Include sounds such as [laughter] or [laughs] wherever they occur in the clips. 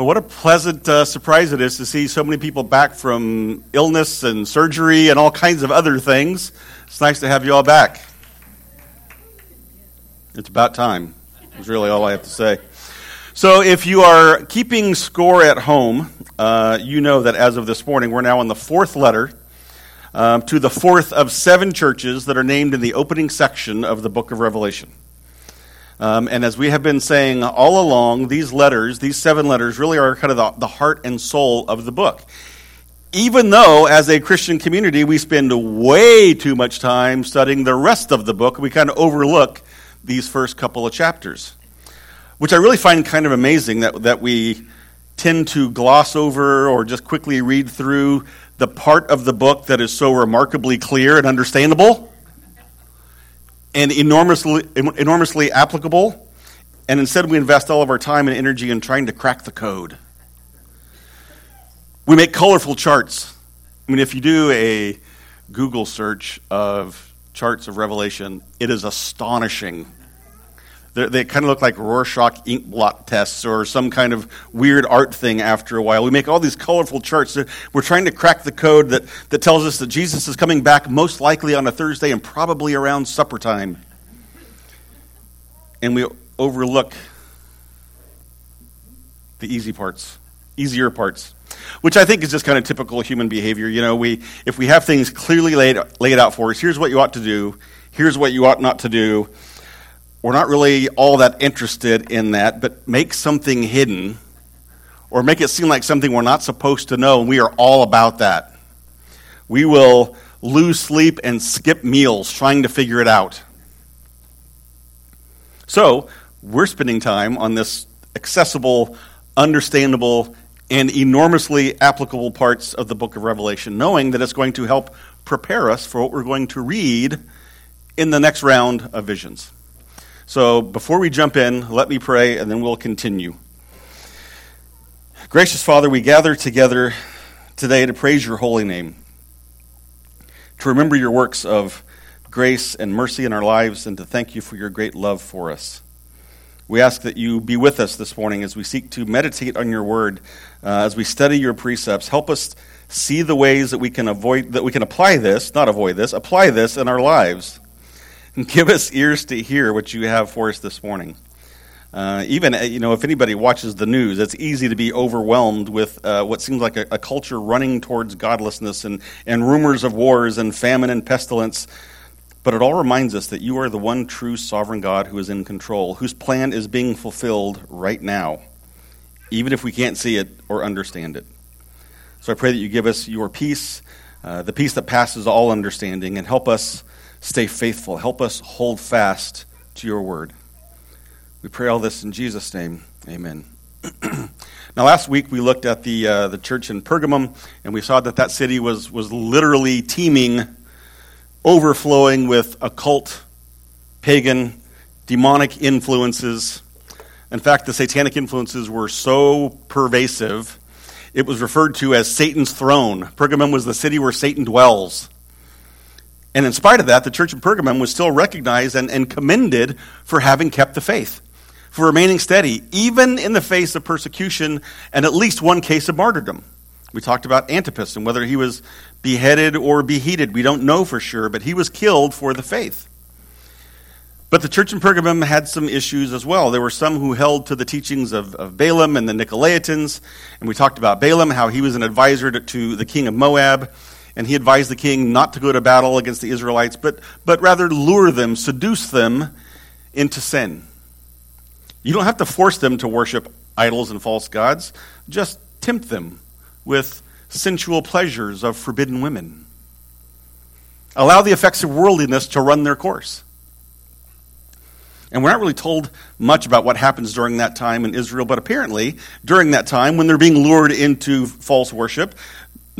Well, what a pleasant uh, surprise it is to see so many people back from illness and surgery and all kinds of other things. It's nice to have you all back. It's about time, is really all I have to say. So, if you are keeping score at home, uh, you know that as of this morning, we're now on the fourth letter um, to the fourth of seven churches that are named in the opening section of the book of Revelation. Um, and as we have been saying all along, these letters, these seven letters, really are kind of the, the heart and soul of the book. Even though, as a Christian community, we spend way too much time studying the rest of the book, we kind of overlook these first couple of chapters. Which I really find kind of amazing that, that we tend to gloss over or just quickly read through the part of the book that is so remarkably clear and understandable and enormously, enormously applicable, and instead we invest all of our time and energy in trying to crack the code. We make colorful charts. I mean, if you do a Google search of charts of Revelation, it is astonishing they're, they kind of look like Rorschach ink blot tests or some kind of weird art thing after a while. We make all these colorful charts. We're trying to crack the code that, that tells us that Jesus is coming back most likely on a Thursday and probably around supper time. And we overlook the easy parts, easier parts which I think is just kind of typical human behavior. You know, we if we have things clearly laid laid out for us, here's what you ought to do, here's what you ought not to do, we're not really all that interested in that, but make something hidden or make it seem like something we're not supposed to know, and we are all about that. We will lose sleep and skip meals trying to figure it out. So, we're spending time on this accessible, understandable, and enormously applicable parts of the book of Revelation, knowing that it's going to help prepare us for what we're going to read in the next round of visions. So before we jump in, let me pray and then we'll continue. Gracious Father, we gather together today to praise your holy name, to remember your works of grace and mercy in our lives, and to thank you for your great love for us. We ask that you be with us this morning as we seek to meditate on your word, uh, as we study your precepts. Help us see the ways that we can avoid, that we can apply this, not avoid this, apply this in our lives. [laughs] Give us ears to hear what you have for us this morning. Uh, even, uh, you know, if anybody watches the news, it's easy to be overwhelmed with uh, what seems like a, a, culture running towards godlessness and, and rumors of wars and famine and pestilence. But it all reminds us that you are the one true sovereign God who is in control, whose plan is being fulfilled right now, even if we can't see it or understand it. So I pray that you give us your peace, uh, the peace that passes all understanding, and help us stay faithful. Help us hold fast to your word. We pray all this in Jesus' name. Amen. [clears throat] now, last week we looked at the, uh, the church in Pergamum, and we saw that that city was, was literally teeming, overflowing with occult, pagan, demonic influences. In fact, the satanic influences were so pervasive, it was referred to as Satan's throne. Pergamum was the city where Satan dwells. And in spite of that, the church of Pergamum was still recognized and, and commended for having kept the faith, for remaining steady, even in the face of persecution and at least one case of martyrdom. We talked about Antipas and whether he was beheaded or beheaded. We don't know for sure, but he was killed for the faith. But the church in Pergamum had some issues as well. There were some who held to the teachings of, of Balaam and the Nicolaitans. And we talked about Balaam, how he was an advisor to, to the king of Moab and he advised the king not to go to battle against the Israelites, but, but rather lure them, seduce them into sin. You don't have to force them to worship idols and false gods, just tempt them with sensual pleasures of forbidden women. Allow the effects of worldliness to run their course. And we're not really told much about what happens during that time in Israel, but apparently, during that time, when they're being lured into false worship,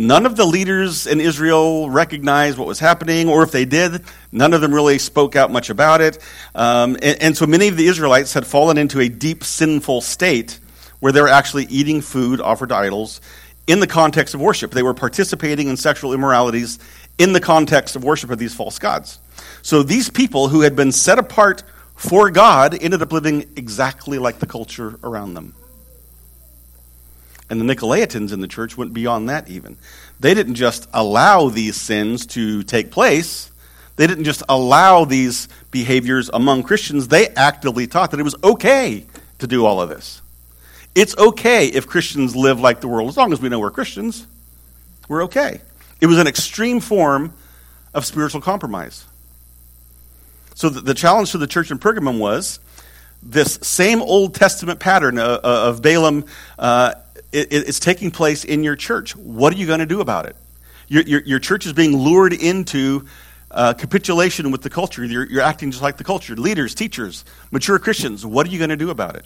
None of the leaders in Israel recognized what was happening, or if they did, none of them really spoke out much about it. Um, and, and so many of the Israelites had fallen into a deep sinful state where they were actually eating food offered to idols in the context of worship. They were participating in sexual immoralities in the context of worship of these false gods. So these people who had been set apart for God ended up living exactly like the culture around them. And the Nicolaitans in the church went beyond that even. They didn't just allow these sins to take place, they didn't just allow these behaviors among Christians. They actively taught that it was okay to do all of this. It's okay if Christians live like the world, as long as we know we're Christians. We're okay. It was an extreme form of spiritual compromise. So the, the challenge to the church in Pergamum was this same Old Testament pattern of, of Balaam. Uh, it, it's taking place in your church. What are you going to do about it? Your, your, your church is being lured into uh, capitulation with the culture. You're, you're acting just like the culture. Leaders, teachers, mature Christians, what are you going to do about it?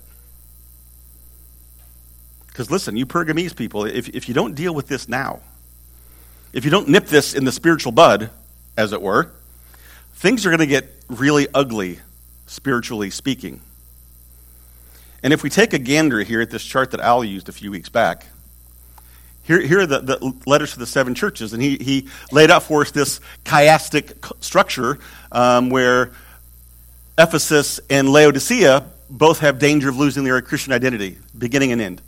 Because listen, you Pergamese people, if, if you don't deal with this now, if you don't nip this in the spiritual bud, as it were, things are going to get really ugly, spiritually speaking. And if we take a gander here at this chart that Al used a few weeks back, here, here are the, the letters to the seven churches, and he, he laid out for us this chiastic structure um, where Ephesus and Laodicea both have danger of losing their Christian identity, beginning and end.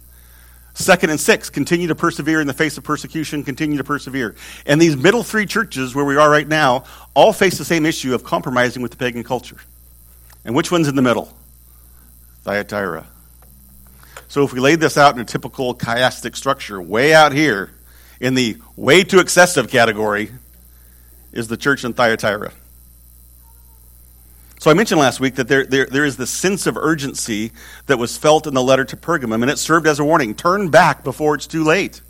Second and sixth, continue to persevere in the face of persecution, continue to persevere. And these middle three churches, where we are right now, all face the same issue of compromising with the pagan culture. And which one's in the middle? Thyatira. So if we laid this out in a typical chiastic structure, way out here in the way too excessive category is the church in Thyatira. So I mentioned last week that there, there, there is this sense of urgency that was felt in the letter to Pergamum, and it served as a warning. Turn back before it's too late.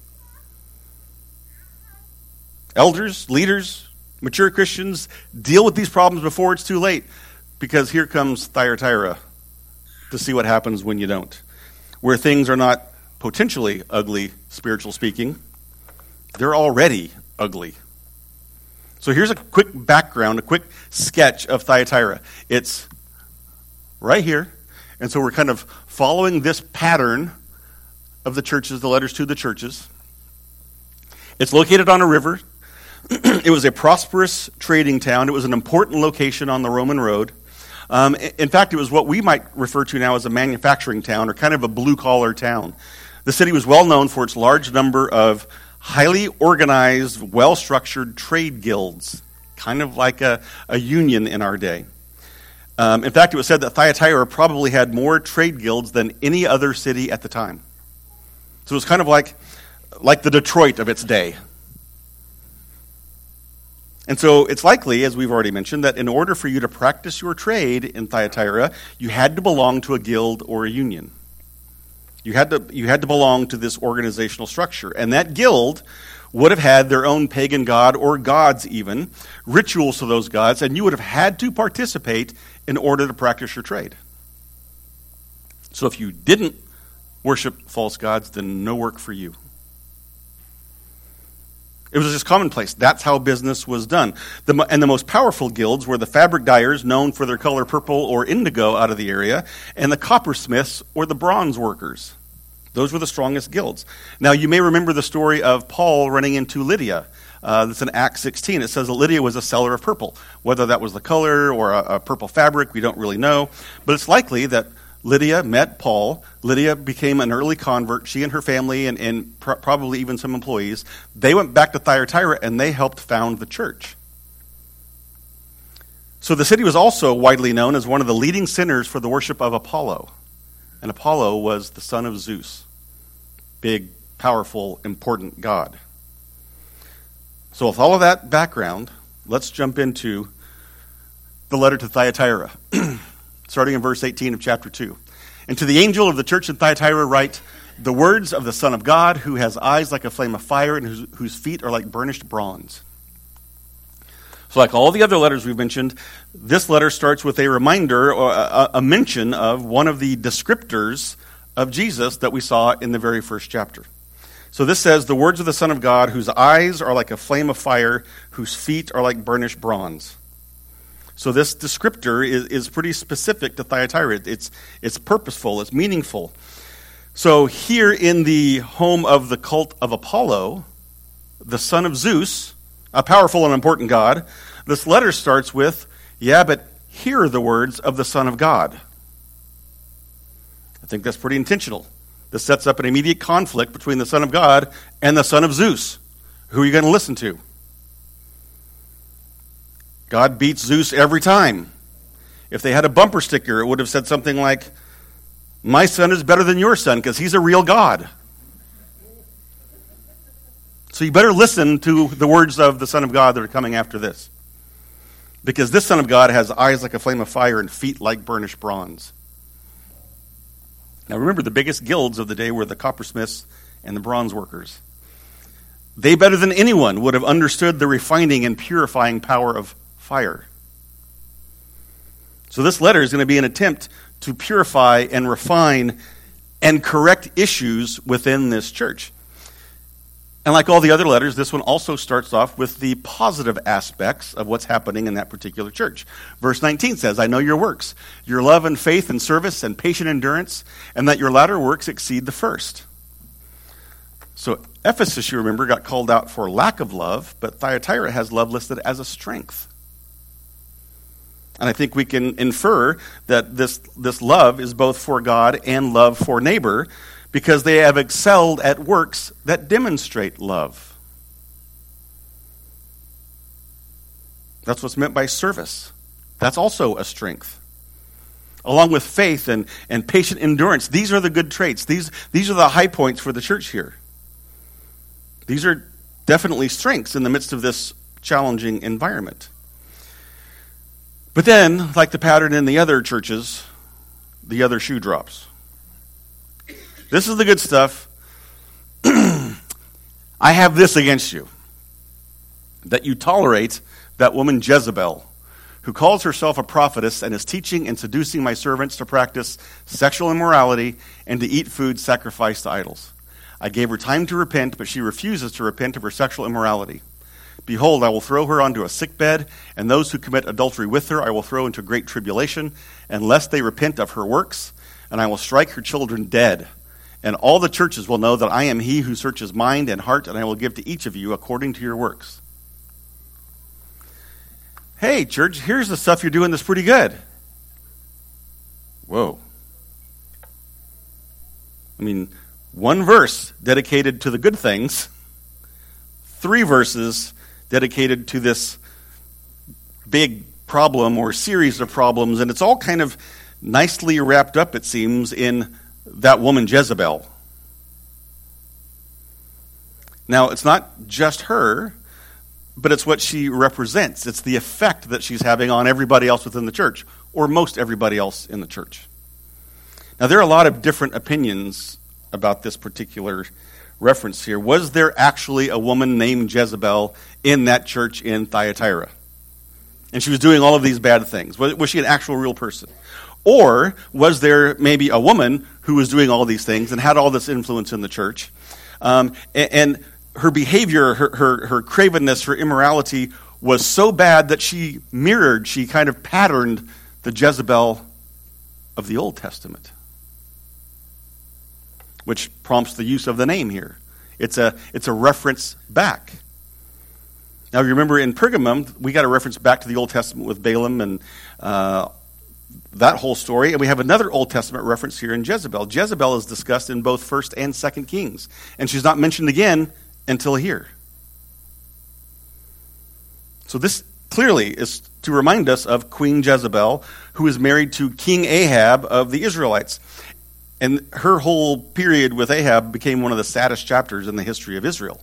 Elders, leaders, mature Christians, deal with these problems before it's too late, because here comes Thyatira to see what happens when you don't where things are not potentially ugly, spiritual speaking, they're already ugly. So here's a quick background, a quick sketch of Thyatira. It's right here. And so we're kind of following this pattern of the churches, the letters to the churches. It's located on a river. [clears throat] it was a prosperous trading town. It was an important location on the Roman road. Um, in fact, it was what we might refer to now as a manufacturing town or kind of a blue collar town. The city was well known for its large number of highly organized, well structured trade guilds, kind of like a, a union in our day. Um, in fact, it was said that Thyatira probably had more trade guilds than any other city at the time. So it was kind of like, like the Detroit of its day. And so it's likely, as we've already mentioned, that in order for you to practice your trade in Thyatira, you had to belong to a guild or a union. You had to, you had to belong to this organizational structure. And that guild would have had their own pagan god or gods, even, rituals to those gods, and you would have had to participate in order to practice your trade. So if you didn't worship false gods, then no work for you. It was just commonplace. That's how business was done. The, and the most powerful guilds were the fabric dyers, known for their color purple or indigo out of the area, and the coppersmiths or the bronze workers. Those were the strongest guilds. Now, you may remember the story of Paul running into Lydia. Uh, that's in Acts 16. It says that Lydia was a seller of purple. Whether that was the color or a, a purple fabric, we don't really know. But it's likely that Lydia met Paul. Lydia became an early convert. She and her family, and, and pr- probably even some employees, they went back to Thyatira and they helped found the church. So the city was also widely known as one of the leading centers for the worship of Apollo. And Apollo was the son of Zeus, big, powerful, important god. So, with all of that background, let's jump into the letter to Thyatira. [clears throat] starting in verse 18 of chapter 2. And to the angel of the church in Thyatira write, the words of the Son of God, who has eyes like a flame of fire and whose, whose feet are like burnished bronze. So, like all the other letters we've mentioned, this letter starts with a reminder or a, a mention of one of the descriptors of Jesus that we saw in the very first chapter. So, this says, The words of the Son of God, whose eyes are like a flame of fire, whose feet are like burnished bronze. So this descriptor is, is pretty specific to Thyatira. It's, it's purposeful, it's meaningful. So here in the home of the cult of Apollo, the son of Zeus, a powerful and important god, this letter starts with, Yeah, but hear the words of the Son of God. I think that's pretty intentional. This sets up an immediate conflict between the Son of God and the Son of Zeus. Who are you going to listen to? God beats Zeus every time. If they had a bumper sticker, it would have said something like, My son is better than your son because he's a real God. So you better listen to the words of the Son of God that are coming after this. Because this Son of God has eyes like a flame of fire and feet like burnished bronze. Now remember, the biggest guilds of the day were the coppersmiths and the bronze workers. They, better than anyone, would have understood the refining and purifying power of fire. So this letter is going to be an attempt to purify and refine and correct issues within this church. And like all the other letters, this one also starts off with the positive aspects of what's happening in that particular church. Verse 19 says, I know your works, your love and faith and service and patient endurance, and that your latter works exceed the first. So Ephesus, you remember, got called out for lack of love, but Thyatira has love listed as a strength. And I think we can infer that this, this love is both for God and love for neighbor because they have excelled at works that demonstrate love. That's what's meant by service. That's also a strength. Along with faith and, and patient endurance, these are the good traits. These, these are the high points for the church here. These are definitely strengths in the midst of this challenging environment. But then, like the pattern in the other churches, the other shoe drops. This is the good stuff. [clears throat] I have this against you that you tolerate that woman Jezebel, who calls herself a prophetess and is teaching and seducing my servants to practice sexual immorality and to eat food sacrificed to idols. I gave her time to repent, but she refuses to repent of her sexual immorality. Behold, I will throw her onto a sick bed, and those who commit adultery with her I will throw into great tribulation, unless they repent of her works, and I will strike her children dead. And all the churches will know that I am he who searches mind and heart, and I will give to each of you according to your works. Hey, church, here's the stuff you're doing that's pretty good. Whoa. I mean, one verse dedicated to the good things, three verses dedicated to this big problem or series of problems, and it's all kind of nicely wrapped up, it seems, in that woman Jezebel. Now, it's not just her, but it's what she represents. It's the effect that she's having on everybody else within the church, or most everybody else in the church. Now, there are a lot of different opinions about this particular reference here. Was there actually a woman named Jezebel in that church in Thyatira? And she was doing all of these bad things. Was she an actual real person? Or was there maybe a woman who was doing all these things and had all this influence in the church? Um, and, and, her behavior, her, her, her cravenness, her immorality was so bad that she mirrored, she kind of patterned the Jezebel of the Old Testament, which prompts the use of the name here. It's a, it's a reference back. Now, you remember in Pergamum, we got a reference back to the Old Testament with Balaam and uh, that whole story. And we have another Old Testament reference here in Jezebel. Jezebel is discussed in both 1st and 2nd Kings, and she's not mentioned again until here. So this clearly is to remind us of Queen Jezebel, who is married to King Ahab of the Israelites. And her whole period with Ahab became one of the saddest chapters in the history of Israel.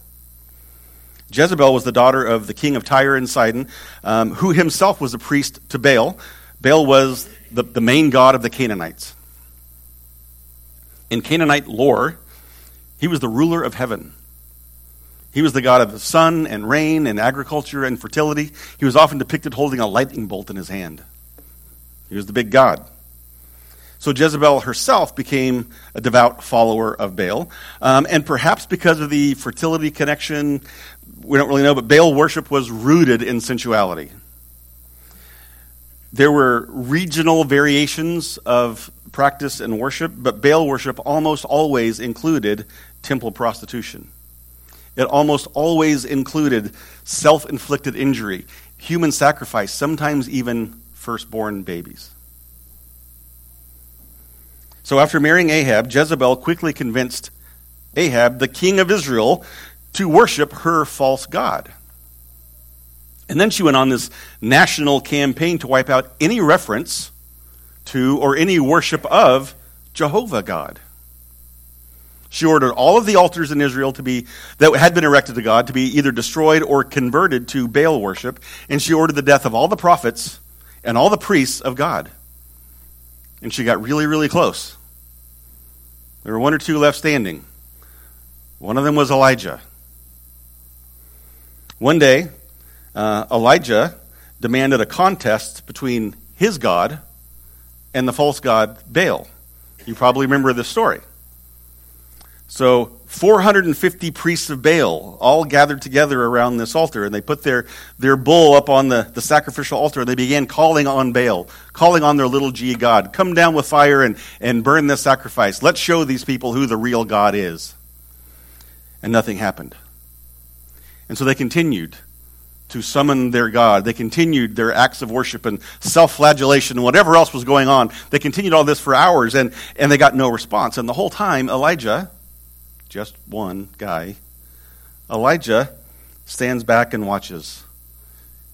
Jezebel was the daughter of the king of Tyre and Sidon, um, who himself was a priest to Baal. Baal was the, the main god of the Canaanites. In Canaanite lore, he was the ruler of heaven. He was the god of the sun and rain and agriculture and fertility. He was often depicted holding a lightning bolt in his hand. He was the big god. So Jezebel herself became a devout follower of Baal. Um, and perhaps because of the fertility connection, we don't really know, but Baal worship was rooted in sensuality. There were regional variations of practice and worship, but Baal worship almost always included temple prostitution. It almost always included self inflicted injury, human sacrifice, sometimes even firstborn babies. So after marrying Ahab, Jezebel quickly convinced Ahab, the king of Israel, to worship her false god. And then she went on this national campaign to wipe out any reference to or any worship of Jehovah God. She ordered all of the altars in Israel to be that had been erected to God to be either destroyed or converted to Baal worship, and she ordered the death of all the prophets and all the priests of God. And she got really, really close. There were one or two left standing. One of them was Elijah. One day, uh, Elijah demanded a contest between his God and the false god Baal. You probably remember this story. So 450 priests of Baal all gathered together around this altar, and they put their, their bull up on the, the sacrificial altar, and they began calling on Baal, calling on their little g god. Come down with fire and, and burn this sacrifice. Let's show these people who the real God is. And nothing happened. And so they continued to summon their God. They continued their acts of worship and self flagellation and whatever else was going on. They continued all this for hours, and, and they got no response. And the whole time, Elijah just one guy, Elijah stands back and watches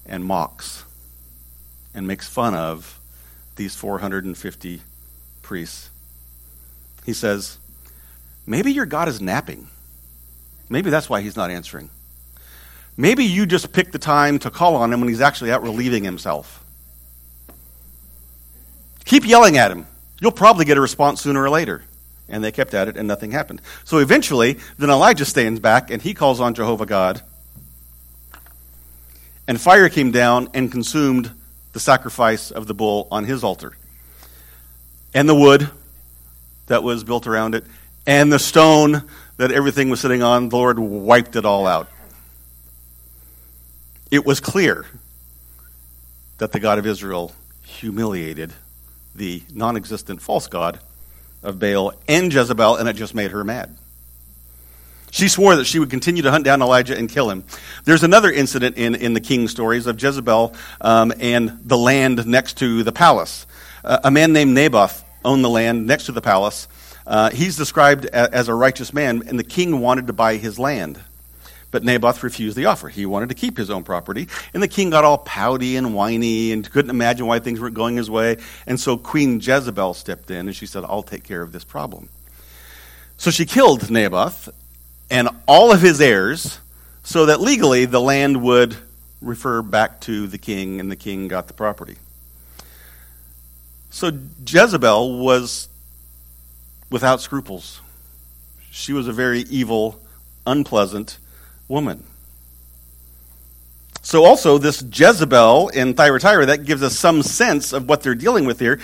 and mocks and makes fun of these 450 priests. He says, Maybe your God is napping. Maybe that's why he's not answering. Maybe you just picked the time to call on him when he's actually out relieving himself. Keep yelling at him. You'll probably get a response sooner or later. And they kept at it, and nothing happened. So eventually, then Elijah stands back and he calls on Jehovah God. And fire came down and consumed the sacrifice of the bull on his altar. And the wood that was built around it, and the stone that everything was sitting on, the Lord wiped it all out. It was clear that the God of Israel humiliated the non existent false God of Baal and Jezebel, and it just made her mad. She swore that she would continue to hunt down Elijah and kill him. There's another incident in, in the king's stories of Jezebel um, and the land next to the palace. Uh, a man named Naboth owned the land next to the palace. Uh, he's described as a righteous man, and the king wanted to buy his land. But Naboth refused the offer. He wanted to keep his own property. And the king got all pouty and whiny and couldn't imagine why things weren't going his way. And so Queen Jezebel stepped in and she said, I'll take care of this problem. So she killed Naboth and all of his heirs so that legally the land would refer back to the king and the king got the property. So Jezebel was without scruples. She was a very evil, unpleasant, woman. So, also, this Jezebel in Thyatira, that gives us some sense of what they're dealing with here.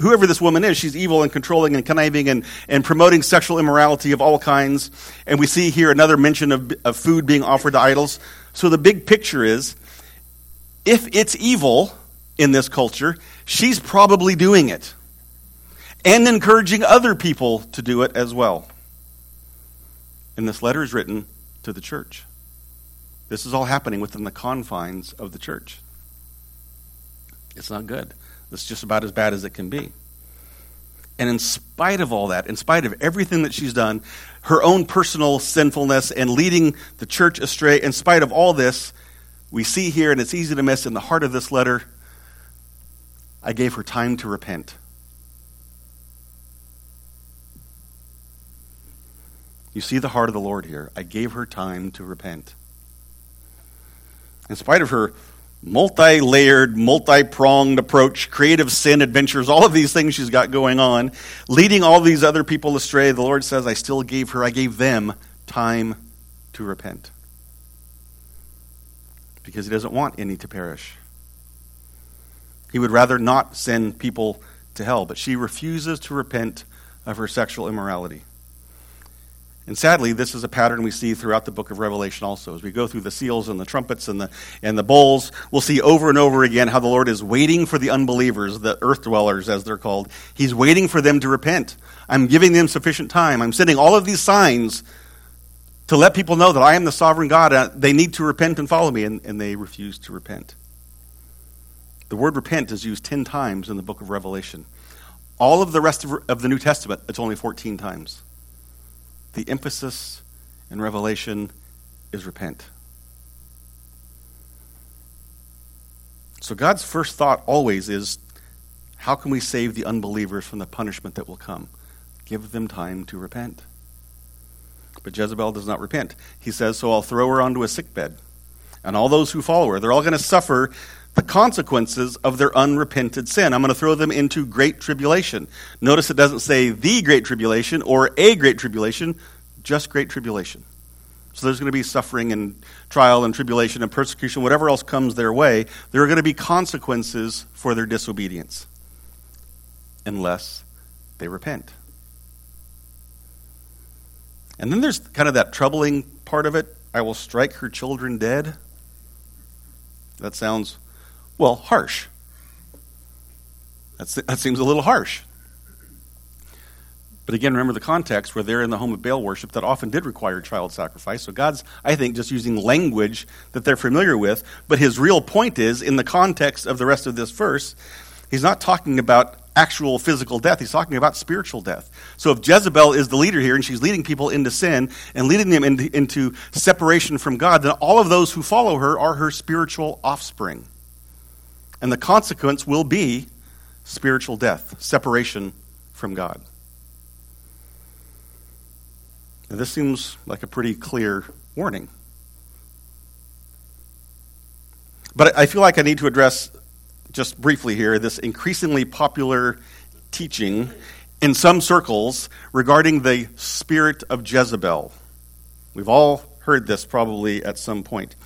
Whoever this woman is, she's evil and controlling and conniving and, and promoting sexual immorality of all kinds. And we see here another mention of, of food being offered to idols. So, the big picture is if it's evil in this culture, she's probably doing it and encouraging other people to do it as well. And this letter is written to the church. This is all happening within the confines of the church. It's not good. It's just about as bad as it can be. And in spite of all that, in spite of everything that she's done, her own personal sinfulness and leading the church astray, in spite of all this, we see here, and it's easy to miss in the heart of this letter, I gave her time to repent. You see the heart of the Lord here. I gave her time to repent. In spite of her multi layered, multi pronged approach, creative sin adventures, all of these things she's got going on, leading all these other people astray, the Lord says, I still gave her, I gave them time to repent. Because He doesn't want any to perish. He would rather not send people to hell, but she refuses to repent of her sexual immorality. And sadly, this is a pattern we see throughout the book of Revelation also. As we go through the seals and the trumpets and the, and the bowls, we'll see over and over again how the Lord is waiting for the unbelievers, the earth dwellers as they're called. He's waiting for them to repent. I'm giving them sufficient time. I'm sending all of these signs to let people know that I am the sovereign God. They need to repent and follow me, and, and they refuse to repent. The word repent is used 10 times in the book of Revelation. all of the rest of, of the New Testament, it's only 14 times. The emphasis in Revelation is repent. So God's first thought always is how can we save the unbelievers from the punishment that will come? Give them time to repent. But Jezebel does not repent. He says, So I'll throw her onto a sickbed. And all those who follow her, they're all going to suffer the consequences of their unrepented sin. I'm going to throw them into great tribulation. Notice it doesn't say the great tribulation or a great tribulation, just great tribulation. So there's going to be suffering and trial and tribulation and persecution, whatever else comes their way. There are going to be consequences for their disobedience unless they repent. And then there's kind of that troubling part of it. I will strike her children dead. That sounds, well, harsh. That's, that seems a little harsh. But again, remember the context where they're in the home of Baal worship that often did require child sacrifice. So God's, I think, just using language that they're familiar with. But his real point is, in the context of the rest of this verse, he's not talking about actual physical death. He's talking about spiritual death. So if Jezebel is the leader here and she's leading people into sin and leading them into, into separation from God, then all of those who follow her are her spiritual offspring. And the consequence will be spiritual death, separation from God. And this seems like a pretty clear warning. But I feel like I need to address just briefly here this increasingly popular teaching in some circles regarding the spirit of Jezebel. We've all heard this probably at some point.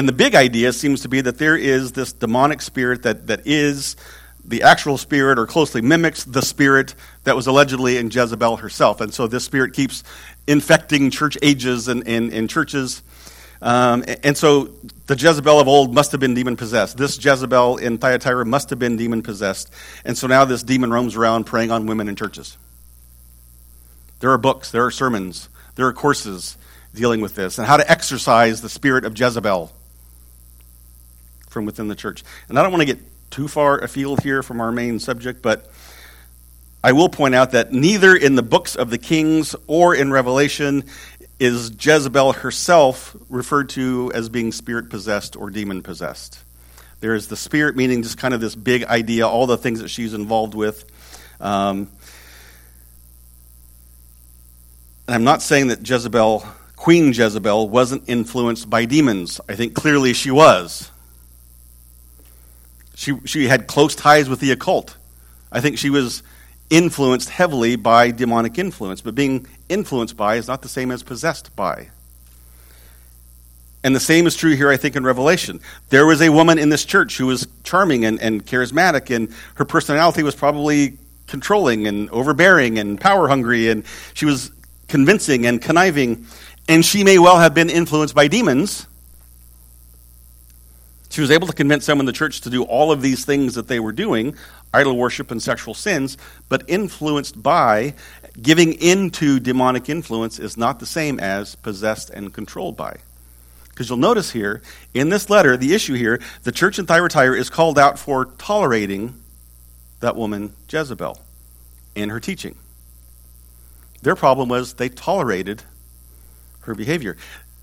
And the big idea seems to be that there is this demonic spirit that, that is the actual spirit or closely mimics the spirit that was allegedly in Jezebel herself. And so this spirit keeps infecting church ages and, and, and churches. Um, and so the Jezebel of old must have been demon possessed. This Jezebel in Thyatira must have been demon possessed. And so now this demon roams around preying on women in churches. There are books, there are sermons, there are courses dealing with this and how to exorcise the spirit of Jezebel from within the church. And I don't want to get too far afield here from our main subject, but I will point out that neither in the books of the kings or in Revelation is Jezebel herself referred to as being spirit possessed or demon possessed. There is the spirit, meaning just kind of this big idea, all the things that she's involved with. Um, and I'm not saying that Jezebel, Queen Jezebel, wasn't influenced by demons. I think clearly she was. She, she had close ties with the occult. I think she was influenced heavily by demonic influence, but being influenced by is not the same as possessed by. And the same is true here, I think, in Revelation. There was a woman in this church who was charming and, and charismatic, and her personality was probably controlling and overbearing and power hungry, and she was convincing and conniving, and she may well have been influenced by demons. She was able to convince some in the church to do all of these things that they were doing, idol worship and sexual sins, but influenced by, giving into demonic influence is not the same as possessed and controlled by. Because you'll notice here, in this letter, the issue here, the church in Thyatira is called out for tolerating that woman, Jezebel, in her teaching. Their problem was they tolerated her behavior.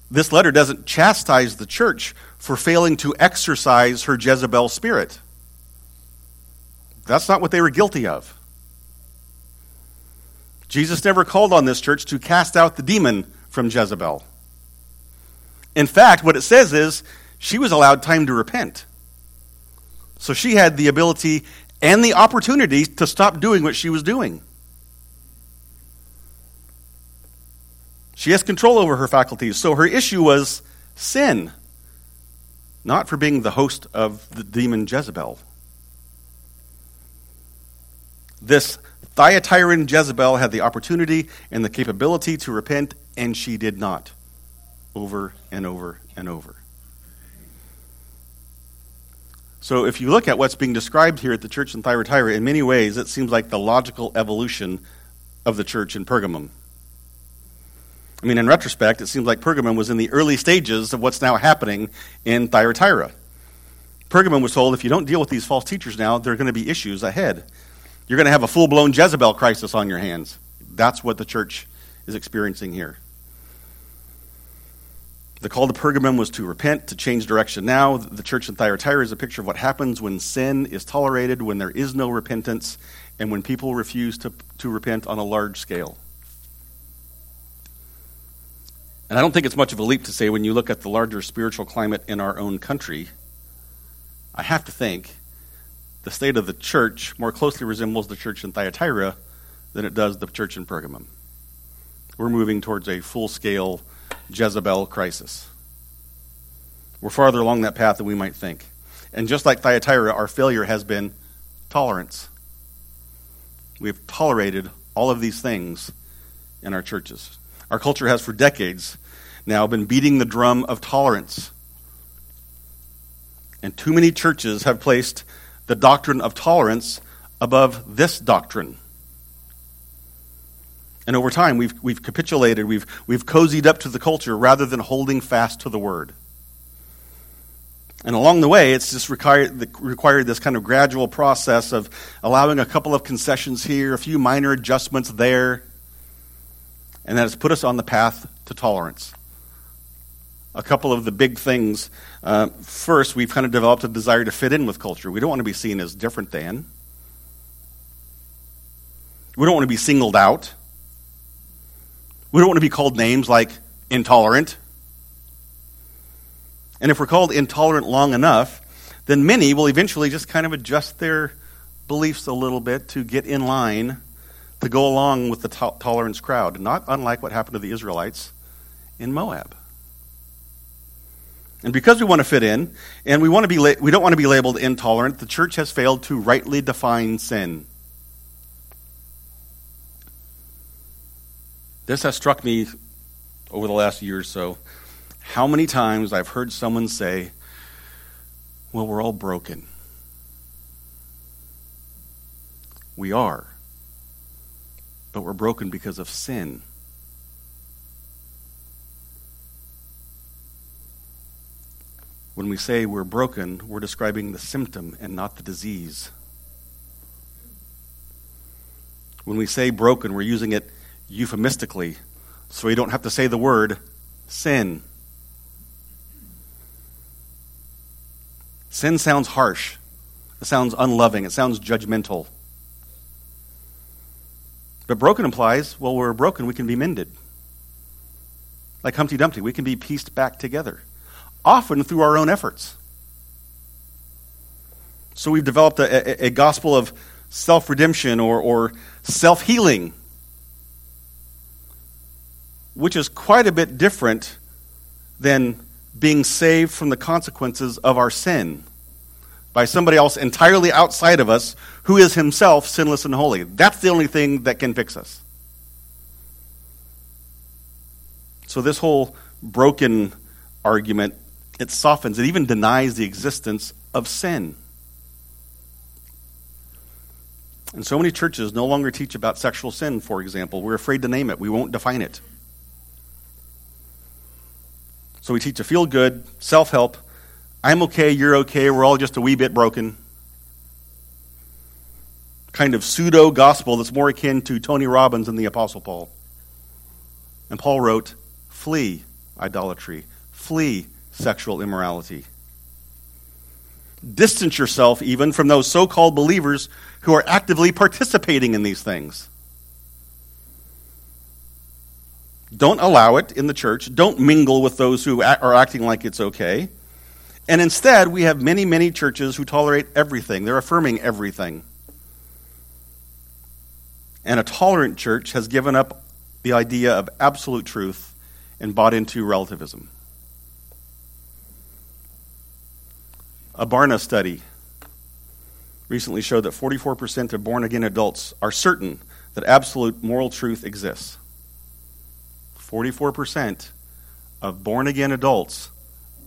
This letter doesn't chastise the church for failing to exercise her Jezebel spirit. That's not what they were guilty of. Jesus never called on this church to cast out the demon from Jezebel. In fact, what it says is she was allowed time to repent. So she had the ability and the opportunity to stop doing what she was doing. She has control over her faculties. So her issue was sin, not for being the host of the demon Jezebel. This Thyatiran Jezebel had the opportunity and the capability to repent, and she did not. Over and over and over. So, if you look at what's being described here at the church in Thyatira, in many ways it seems like the logical evolution of the church in Pergamum. I mean, in retrospect, it seems like Pergamum was in the early stages of what's now happening in Thyatira. Pergamum was told if you don't deal with these false teachers now, there are going to be issues ahead. You're going to have a full blown Jezebel crisis on your hands. That's what the church is experiencing here. The call to Pergamum was to repent, to change direction now. The church in Thyatira is a picture of what happens when sin is tolerated, when there is no repentance, and when people refuse to, to repent on a large scale. And I don't think it's much of a leap to say when you look at the larger spiritual climate in our own country, I have to think the state of the church more closely resembles the church in Thyatira than it does the church in Pergamum. We're moving towards a full scale Jezebel crisis. We're farther along that path than we might think. And just like Thyatira, our failure has been tolerance. We've tolerated all of these things in our churches. Our culture has for decades now been beating the drum of tolerance. And too many churches have placed the doctrine of tolerance above this doctrine. And over time, we've, we've capitulated, we've, we've cozied up to the culture rather than holding fast to the word. And along the way, it's just required, required this kind of gradual process of allowing a couple of concessions here, a few minor adjustments there, and that has put us on the path to tolerance. A couple of the big things. Uh, first, we've kind of developed a desire to fit in with culture. We don't want to be seen as different than. We don't want to be singled out. We don't want to be called names like intolerant. And if we're called intolerant long enough, then many will eventually just kind of adjust their beliefs a little bit to get in line to go along with the to- tolerance crowd, not unlike what happened to the Israelites in Moab. And because we want to fit in, and we, want to be la- we don't want to be labeled intolerant, the church has failed to rightly define sin. This has struck me over the last year or so. How many times I've heard someone say, Well, we're all broken. We are but we're broken because of sin. When we say we're broken, we're describing the symptom and not the disease. When we say broken, we're using it euphemistically, so we don't have to say the word sin. Sin sounds harsh. It sounds unloving. It sounds judgmental. But broken implies, well, we're broken, we can be mended. Like Humpty Dumpty, we can be pieced back together, often through our own efforts. So we've developed a, a, a gospel of self redemption or, or self healing, which is quite a bit different than being saved from the consequences of our sin by somebody else entirely outside of us who is himself sinless and holy. That's the only thing that can fix us. So this whole broken argument, it softens, it even denies the existence of sin. And so many churches no longer teach about sexual sin, for example. We're afraid to name it, we won't define it. So we teach a feel good, self help, I'm okay, you're okay, we're all just a wee bit broken. Kind of pseudo gospel that's more akin to Tony Robbins than the Apostle Paul. And Paul wrote, Flee idolatry, flee sexual immorality. Distance yourself even from those so called believers who are actively participating in these things. Don't allow it in the church. Don't mingle with those who are acting like it's okay. And instead, we have many, many churches who tolerate everything. They're affirming everything. And a tolerant church has given up the idea of absolute truth and bought into relativism. A Barna study recently showed that 44% of born again adults are certain that absolute moral truth exists. 44% of born again adults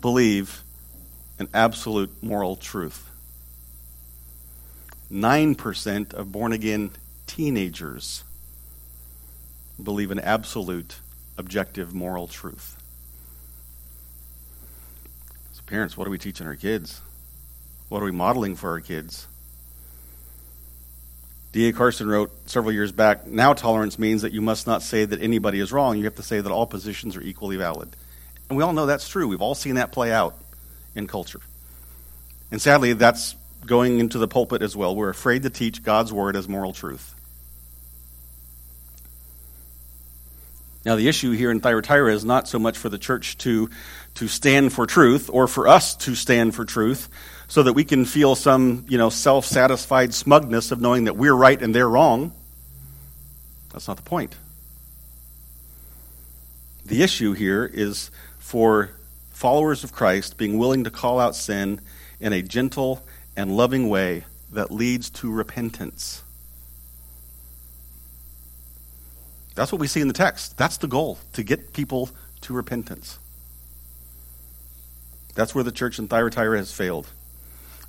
believe an absolute moral truth. 9% of born again teenagers believe in absolute objective moral truth. As parents, what are we teaching our kids? What are we modeling for our kids? D.A. Carson wrote several years back now tolerance means that you must not say that anybody is wrong. You have to say that all positions are equally valid. And we all know that's true. We've all seen that play out in culture. And sadly, that's going into the pulpit as well. We're afraid to teach God's word as moral truth. Now, the issue here in Thyatira is not so much for the church to, to stand for truth or for us to stand for truth so that we can feel some, you know, self-satisfied smugness of knowing that we're right and they're wrong. That's not the point. The issue here is for followers of Christ being willing to call out sin in a gentle and loving way that leads to repentance. That's what we see in the text. That's the goal, to get people to repentance. That's where the church in Thyatira has failed.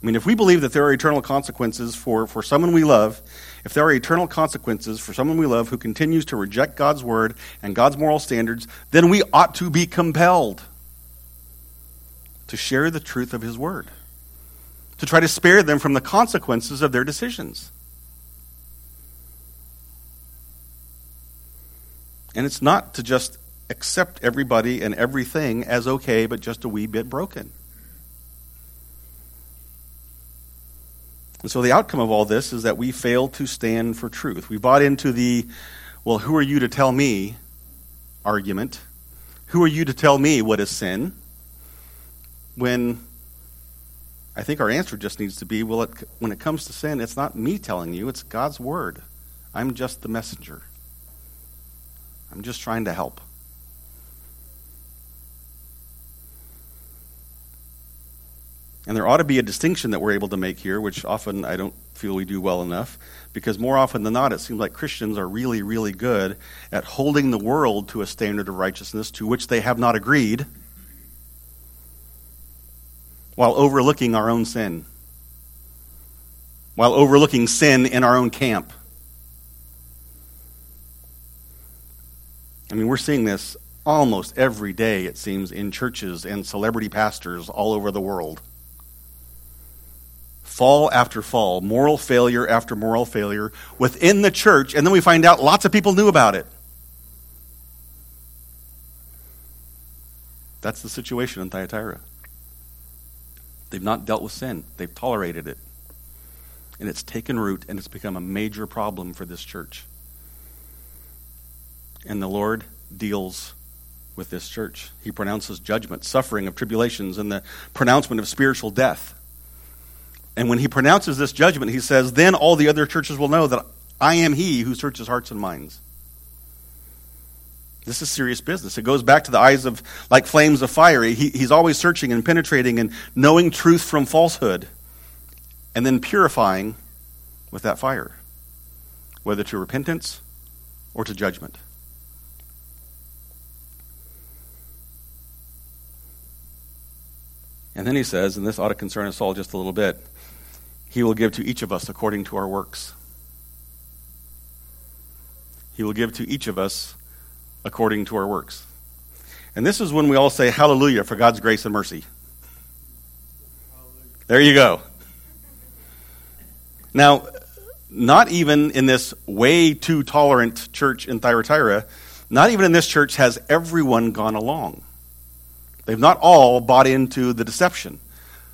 I mean, if we believe that there are eternal consequences for, for someone we love, if there are eternal consequences for someone we love who continues to reject God's word and God's moral standards, then we ought to be compelled to share the truth of his word, to try to spare them from the consequences of their decisions. And it's not to just accept everybody and everything as okay, but just a wee bit broken. And so the outcome of all this is that we fail to stand for truth. We bought into the, well, who are you to tell me argument. Who are you to tell me what is sin? When I think our answer just needs to be, well, it, when it comes to sin, it's not me telling you, it's God's word. I'm just the messenger. I'm just trying to help. And there ought to be a distinction that we're able to make here, which often I don't feel we do well enough, because more often than not, it seems like Christians are really, really good at holding the world to a standard of righteousness to which they have not agreed, while overlooking our own sin, while overlooking sin in our own camp. I mean, we're seeing this almost every day, it seems, in churches and celebrity pastors all over the world fall after fall, moral failure after moral failure within the church, and then we find out lots of people knew about it. That's the situation in Thyatira. They've not dealt with sin, they've tolerated it. And it's taken root and it's become a major problem for this church. And the Lord deals with this church. He pronounces judgment, suffering of tribulations, and the pronouncement of spiritual death. And when he pronounces this judgment, he says, Then all the other churches will know that I am he who searches hearts and minds. This is serious business. It goes back to the eyes of like flames of fire. He, he's always searching and penetrating and knowing truth from falsehood and then purifying with that fire, whether to repentance or to judgment. And then he says, and this ought to concern us all just a little bit he will give to each of us according to our works. He will give to each of us according to our works. And this is when we all say hallelujah for God's grace and mercy. There you go. Now, not even in this way too tolerant church in Thyatira, not even in this church has everyone gone along. They've not all bought into the deception.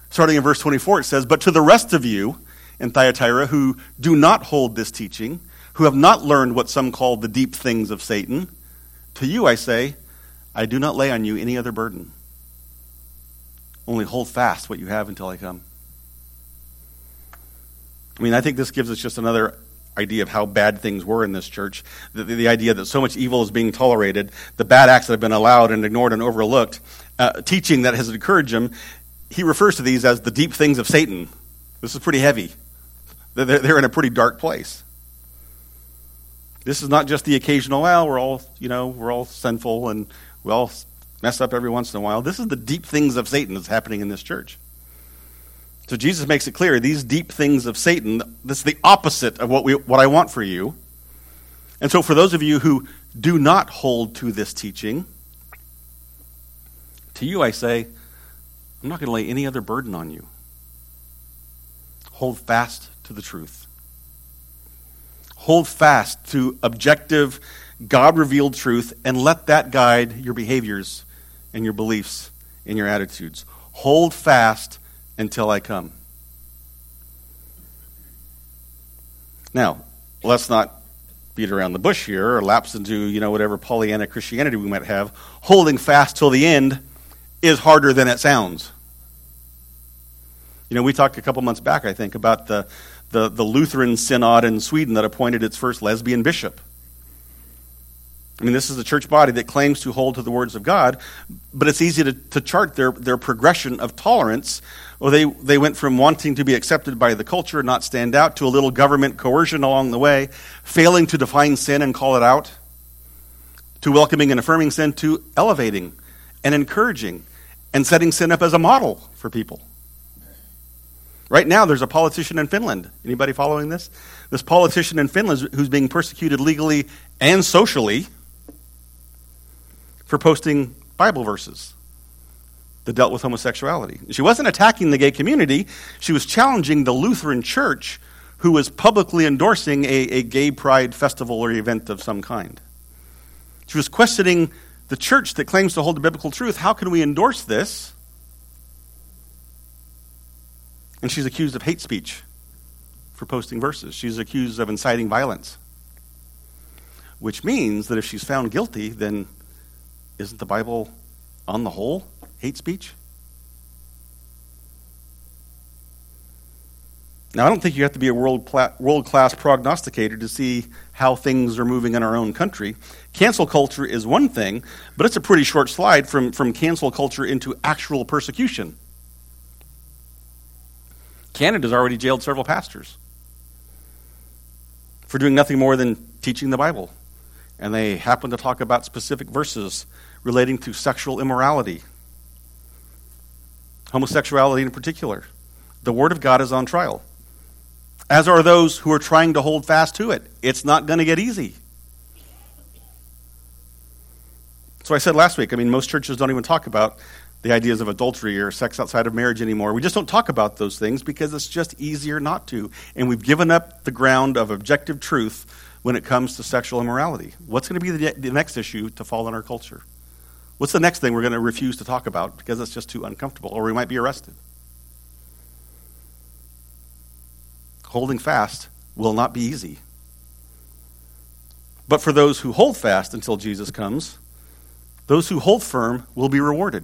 Starting in verse 24, it says, But to the rest of you in Thyatira who do not hold this teaching, who have not learned what some call the deep things of Satan, to you I say, I do not lay on you any other burden. Only hold fast what you have until I come. I mean, I think this gives us just another idea of how bad things were in this church. The, the, idea that so much evil is being tolerated, the bad acts that have been allowed and ignored and overlooked, uh, teaching that has encouraged him he refers to these as the deep things of Satan. This is pretty heavy. They're, they're in a pretty dark place. This is not just the occasional, well, we're all, you know, we're all sinful and we all mess up every once in a while. This is the deep things of Satan that's happening in this church. So Jesus makes it clear these deep things of Satan, this is the opposite of what, we, what I want for you. And so for those of you who do not hold to this teaching, to you I say, I'm not going to lay any other burden on you. Hold fast to the truth. Hold fast to objective, God revealed truth and let that guide your behaviors and your beliefs and your attitudes. Hold fast until I come. Now, let's not beat around the bush here or lapse into, you know, whatever Pollyanna Christianity we might have. Holding fast till the end is harder than it sounds. You know, we talked a couple months back, I think, about the, the, the Lutheran synod in Sweden that appointed its first lesbian bishop. I mean, this is a church body that claims to hold to the words of God, but it's easy to, to chart their, their progression of tolerance. Well, they, they went from wanting to be accepted by the culture, and not stand out, to a little government coercion along the way, failing to define sin and call it out, to welcoming and affirming sin, to elevating and encouraging and setting sin up as a model for people. Right now, there's a politician in Finland. Anybody following this? This politician in Finland who's being persecuted legally and socially for posting Bible verses that dealt with homosexuality. She wasn't attacking the gay community, she was challenging the Lutheran church who was publicly endorsing a, a gay pride festival or event of some kind. She was questioning the church that claims to hold the biblical truth. How can we endorse this? And she's accused of hate speech for posting verses. She's accused of inciting violence. Which means that if she's found guilty, then isn't the Bible, on the whole, hate speech? Now, I don't think you have to be a world class prognosticator to see how things are moving in our own country. Cancel culture is one thing, but it's a pretty short slide from, from cancel culture into actual persecution. Canada's already jailed several pastors for doing nothing more than teaching the Bible. And they happen to talk about specific verses relating to sexual immorality, homosexuality in particular. The Word of God is on trial, as are those who are trying to hold fast to it. It's not going to get easy. So I said last week, I mean, most churches don't even talk about the ideas of adultery or sex outside of marriage anymore. We just don't talk about those things because it's just easier not to. And we've given up the ground of objective truth when it comes to sexual immorality. What's going to be the, the next issue to fall in our culture? What's the next thing we're going to refuse to talk about because it's just too uncomfortable, or we might be arrested? Holding fast will not be easy. But for those who hold fast until Jesus comes, those who hold firm will be rewarded.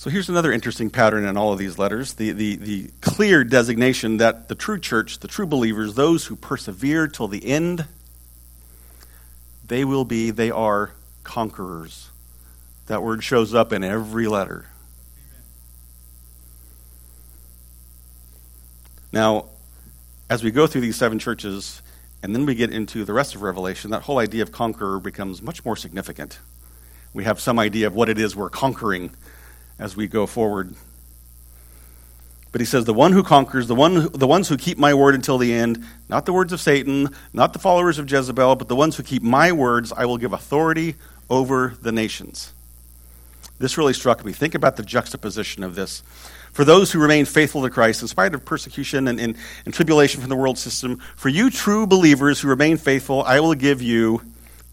So here's another interesting pattern in all of these letters the, the, the clear designation that the true church, the true believers, those who persevere till the end, they will be, they are conquerors. That word shows up in every letter. Now, as we go through these seven churches and then we get into the rest of Revelation, that whole idea of conqueror becomes much more significant. We have some idea of what it is we're conquering as we go forward. But he says, the one who conquers, the, one, the ones who keep my word until the end, not the words of Satan, not the followers of Jezebel, but the ones who keep my words, I will give authority over the nations. This really struck me. Think about the juxtaposition of this for those who remain faithful to Christ in spite of persecution and, and, and, tribulation from the world system. For you true believers who remain faithful, I will give you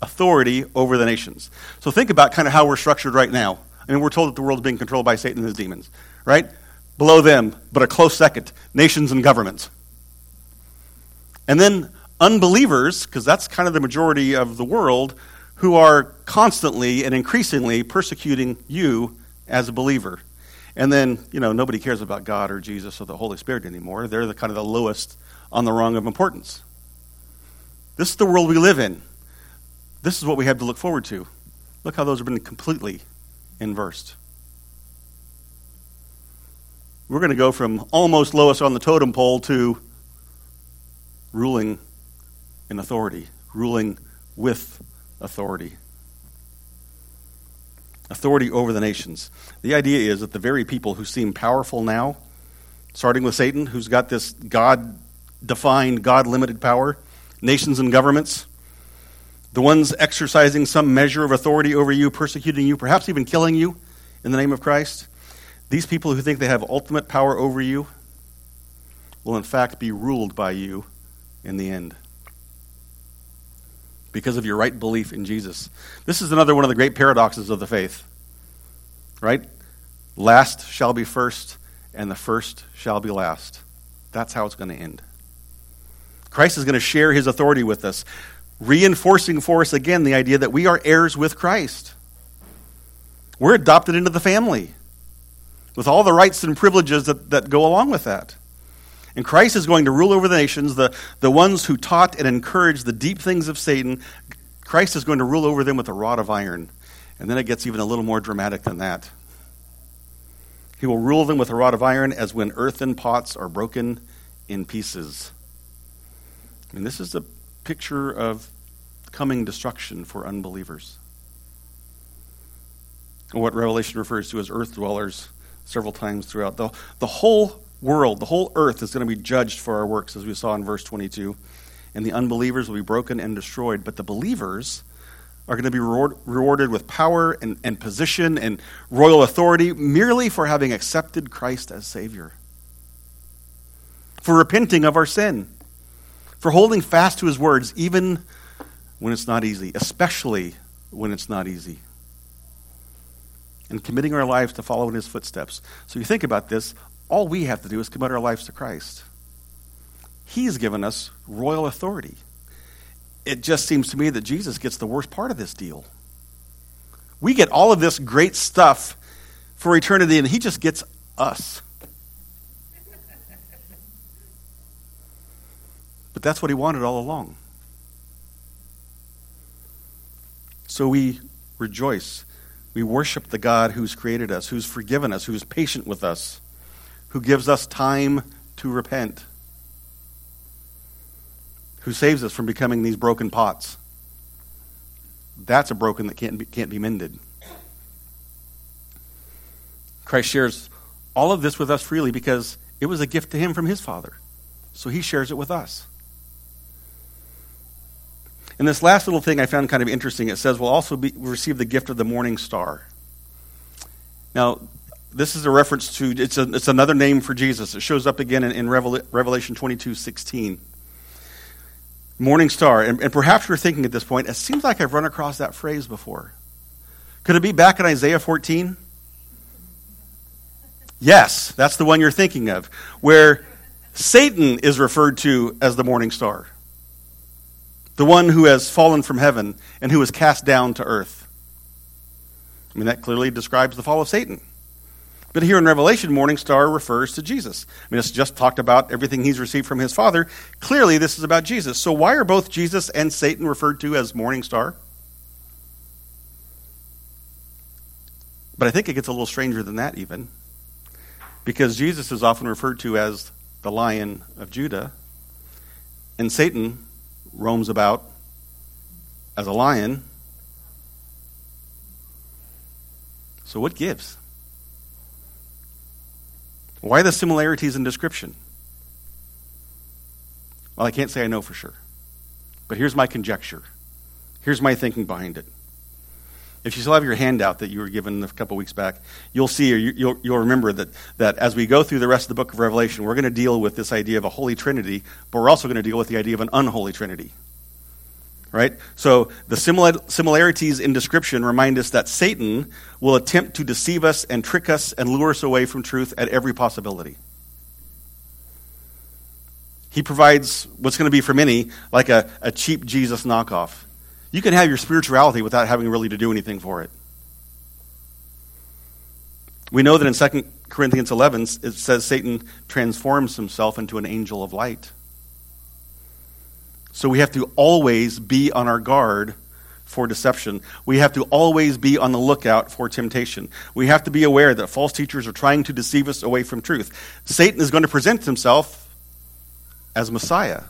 authority over the nations. So think about kind of how we're structured right now. I mean, we're told that the world is being controlled by Satan and his demons, right? Below them, but a close second, nations and governments. And then unbelievers, because that's kind of the majority of the world, who are constantly and increasingly persecuting you as a believer. And then, you know, nobody cares about God or Jesus or the Holy Spirit anymore. They're the kind of the lowest on the rung of importance. This is the world we live in. This is what we have to look forward to. Look how those have been completely inversed. We're going to go from almost lowest on the totem pole to ruling in authority, ruling with authority. authority over the nations. The idea is that the very people who seem powerful now, starting with Satan, who's got this God defined, God limited power, nations and governments, the ones exercising some measure of authority over you, persecuting you, perhaps even killing you in the name of Christ, these people who think they have ultimate power over you will in fact be ruled by you in the end because of your right belief in Jesus. This is another one of the great paradoxes of the faith. Right? Last shall be first, and the first shall be last. That's how it's going to end. Christ is going to share his authority with us, reinforcing for us again the idea that we are heirs with Christ. We're adopted into the family with all the rights and privileges that, that go along with that. And Christ is going to rule over the nations, the, the ones who taught and encouraged the deep things of Satan. Christ is going to rule over them with a rod of iron. And then it gets even a little more dramatic than that. He will rule them with a rod of iron as when earthen pots are broken in pieces. I mean, this is a picture of coming destruction for unbelievers. What Revelation refers to as earth dwellers several times throughout. The, the whole world, the whole earth is going to be judged for our works, as we saw in verse 22. And the unbelievers will be broken and destroyed. But the believers are going to be reward, rewarded with power and, and position and royal authority merely for having accepted Christ as Savior, for repenting of our sin, for holding fast to His words, even when it's not easy, especially when it's not easy, and committing our lives to follow in His footsteps. So you think about this all we have to do is commit our lives to Christ. He's given us royal authority. It just seems to me that Jesus gets the worst part of this deal. We get all of this great stuff for eternity, and He just gets us. But that's what He wanted all along. So we rejoice. We worship the God who's created us, who's forgiven us, who's patient with us who gives us time to repent, who saves us from becoming these broken pots. That's a broken that can't be, can't be mended. Christ shares all of this with us freely because it was a gift to him from his Father. So he shares it with us. And this last little thing I found kind of interesting. It says we'll also be, receive the gift of the morning star. Now, this is a reference to, it's, a, it's another name for Jesus. It shows up again in, in Revelation 22 16. Morning star. And, and perhaps you're thinking at this point, it seems like I've run across that phrase before. Could it be back in Isaiah 14? Yes, that's the one you're thinking of, where Satan is referred to as the morning star, the one who has fallen from heaven and who is cast down to earth. I mean, that clearly describes the fall of Satan. But here in Revelation, morning star refers to Jesus. I mean, it's just talked about everything he's received from his Father. Clearly, this is about Jesus. So, why are both Jesus and Satan referred to as morning star? But I think it gets a little stranger than that, even. Because Jesus is often referred to as the lion of Judah, and Satan roams about as a lion. So, what gives? Why the similarities in description? Well, I can't say I know for sure. But here's my conjecture. Here's my thinking behind it. If you still have your handout that you were given a couple weeks back, you'll see or you'll, you'll remember that, that as we go through the rest of the book of Revelation, we're going to deal with this idea of a holy trinity, but we're also going to deal with the idea of an unholy trinity right? So the similarities in description remind us that Satan will attempt to deceive us and trick us and lure us away from truth at every possibility. He provides what's going to be for many like a, a cheap Jesus knockoff. You can have your spirituality without having really to do anything for it. We know that in 2 Corinthians 11, it says Satan transforms himself into an angel of light. So we have to always be on our guard for deception. We have to always be on the lookout for temptation. We have to be aware that false teachers are trying to deceive us away from truth. Satan is going to present himself as Messiah,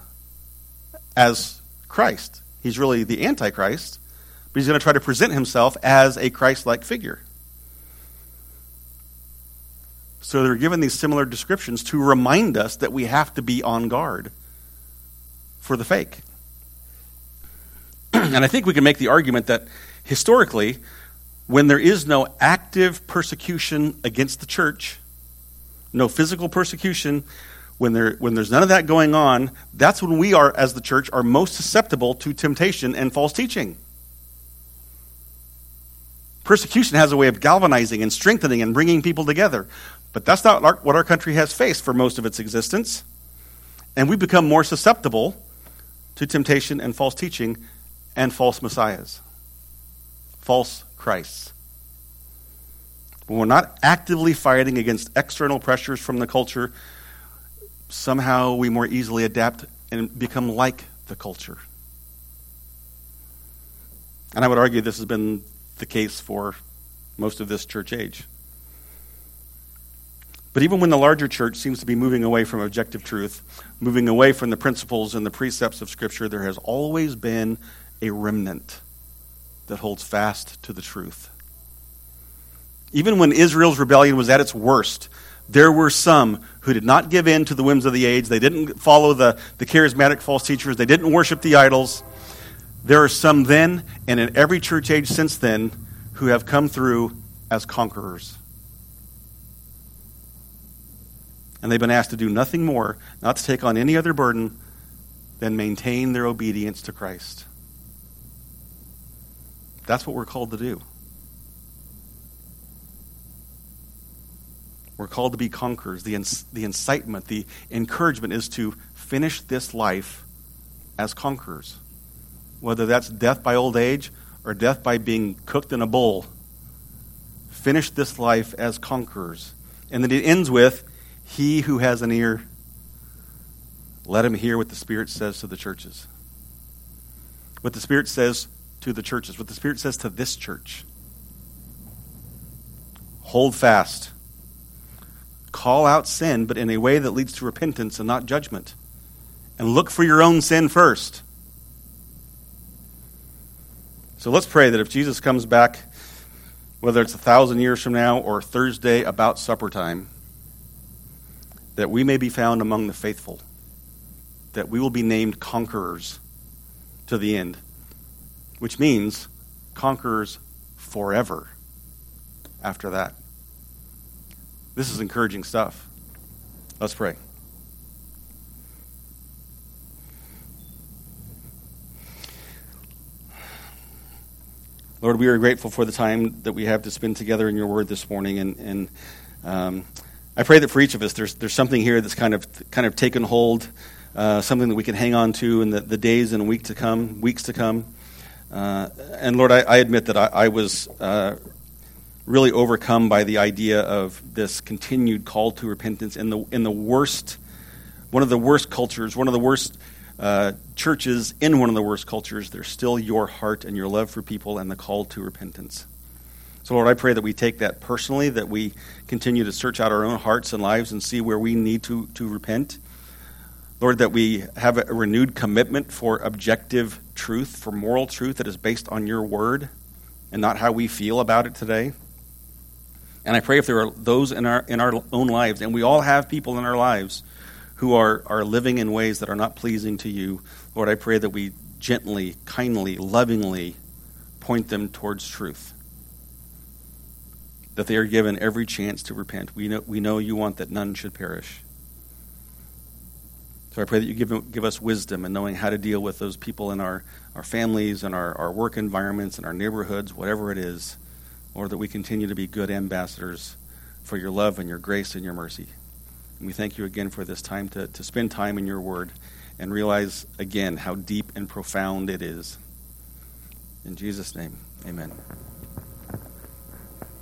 as Christ. He's really the Antichrist, but he's going to try to present himself as a Christ like figure. So they're given these similar descriptions to remind us that we have to be on guard for the fake. [clears throat] and I think we can make the argument that historically, when there is no active persecution against the church, no physical persecution, when, there, when there's none of that going on, that's when we are, as the church, are most susceptible to temptation and false teaching. Persecution has a way of galvanizing and strengthening and bringing people together. But that's not our, what our country has faced for most of its existence. And we become more susceptible to temptation and false teaching and false messiahs, false Christs. When we're not actively fighting against external pressures from the culture, somehow we more easily adapt and become like the culture. And I would argue this has been the case for most of this church age. But even when the larger church seems to be moving away from objective truth, moving away from the principles and the precepts of Scripture, there has always been a remnant that holds fast to the truth. Even when Israel's rebellion was at its worst, there were some who did not give in to the whims of the age. They didn't follow the, the charismatic false teachers. They didn't worship the idols. There are some then, and in every church age since then, who have come through as conquerors. And they've been asked to do nothing more, not to take on any other burden, than maintain their obedience to Christ. That's what we're called to do. We're called to be conquerors. The, the incitement, the encouragement is to finish this life as conquerors. Whether that's death by old age or death by being cooked in a bowl. Finish this life as conquerors. And then it ends with He who has an ear, let him hear what the Spirit says to the churches. What the Spirit says to the churches, what the Spirit says to this church. Hold fast Call out sin, but in a way that leads to repentance and not judgment. And look for your own sin first. So let's pray that if Jesus comes back, whether it's a thousand years from now or Thursday about supper time, that we may be found among the faithful, that we will be named conquerors to the end, which means conquerors forever after that. This is encouraging stuff. Let's pray. Lord, we are grateful for the time that we have to spend together in your word this morning. And, and um, I pray that for each of us, there's, there's something here that's kind of, kind of taken hold, uh, something that we can hang on to in the, the days and week to come, weeks to come. Uh, and Lord, I, I, admit that I, I was uh, really overcome by the idea of this continued call to repentance in the in the worst one of the worst cultures, one of the worst uh, churches in one of the worst cultures, there's still your heart and your love for people and the call to repentance. So, Lord, I pray that we take that personally, that we continue to search out our own hearts and lives and see where we need to, to repent. Lord, that we have a renewed commitment for objective truth, for moral truth that is based on your word and not how we feel about it today. And I pray if there are those in our, in our own lives, and we all have people in our lives who are, are living in ways that are not pleasing to you, Lord, I pray that we gently, kindly, lovingly point them towards truth. That they are given every chance to repent. We know, we know you want that none should perish. So I pray that you give, give us wisdom in knowing how to deal with those people in our, our families and our, our work environments and our neighborhoods, whatever it is. Lord, that we continue to be good ambassadors for your love and your grace and your mercy. And we thank you again for this time to, to spend time in your word and realize again how deep and profound it is. In Jesus' name, amen.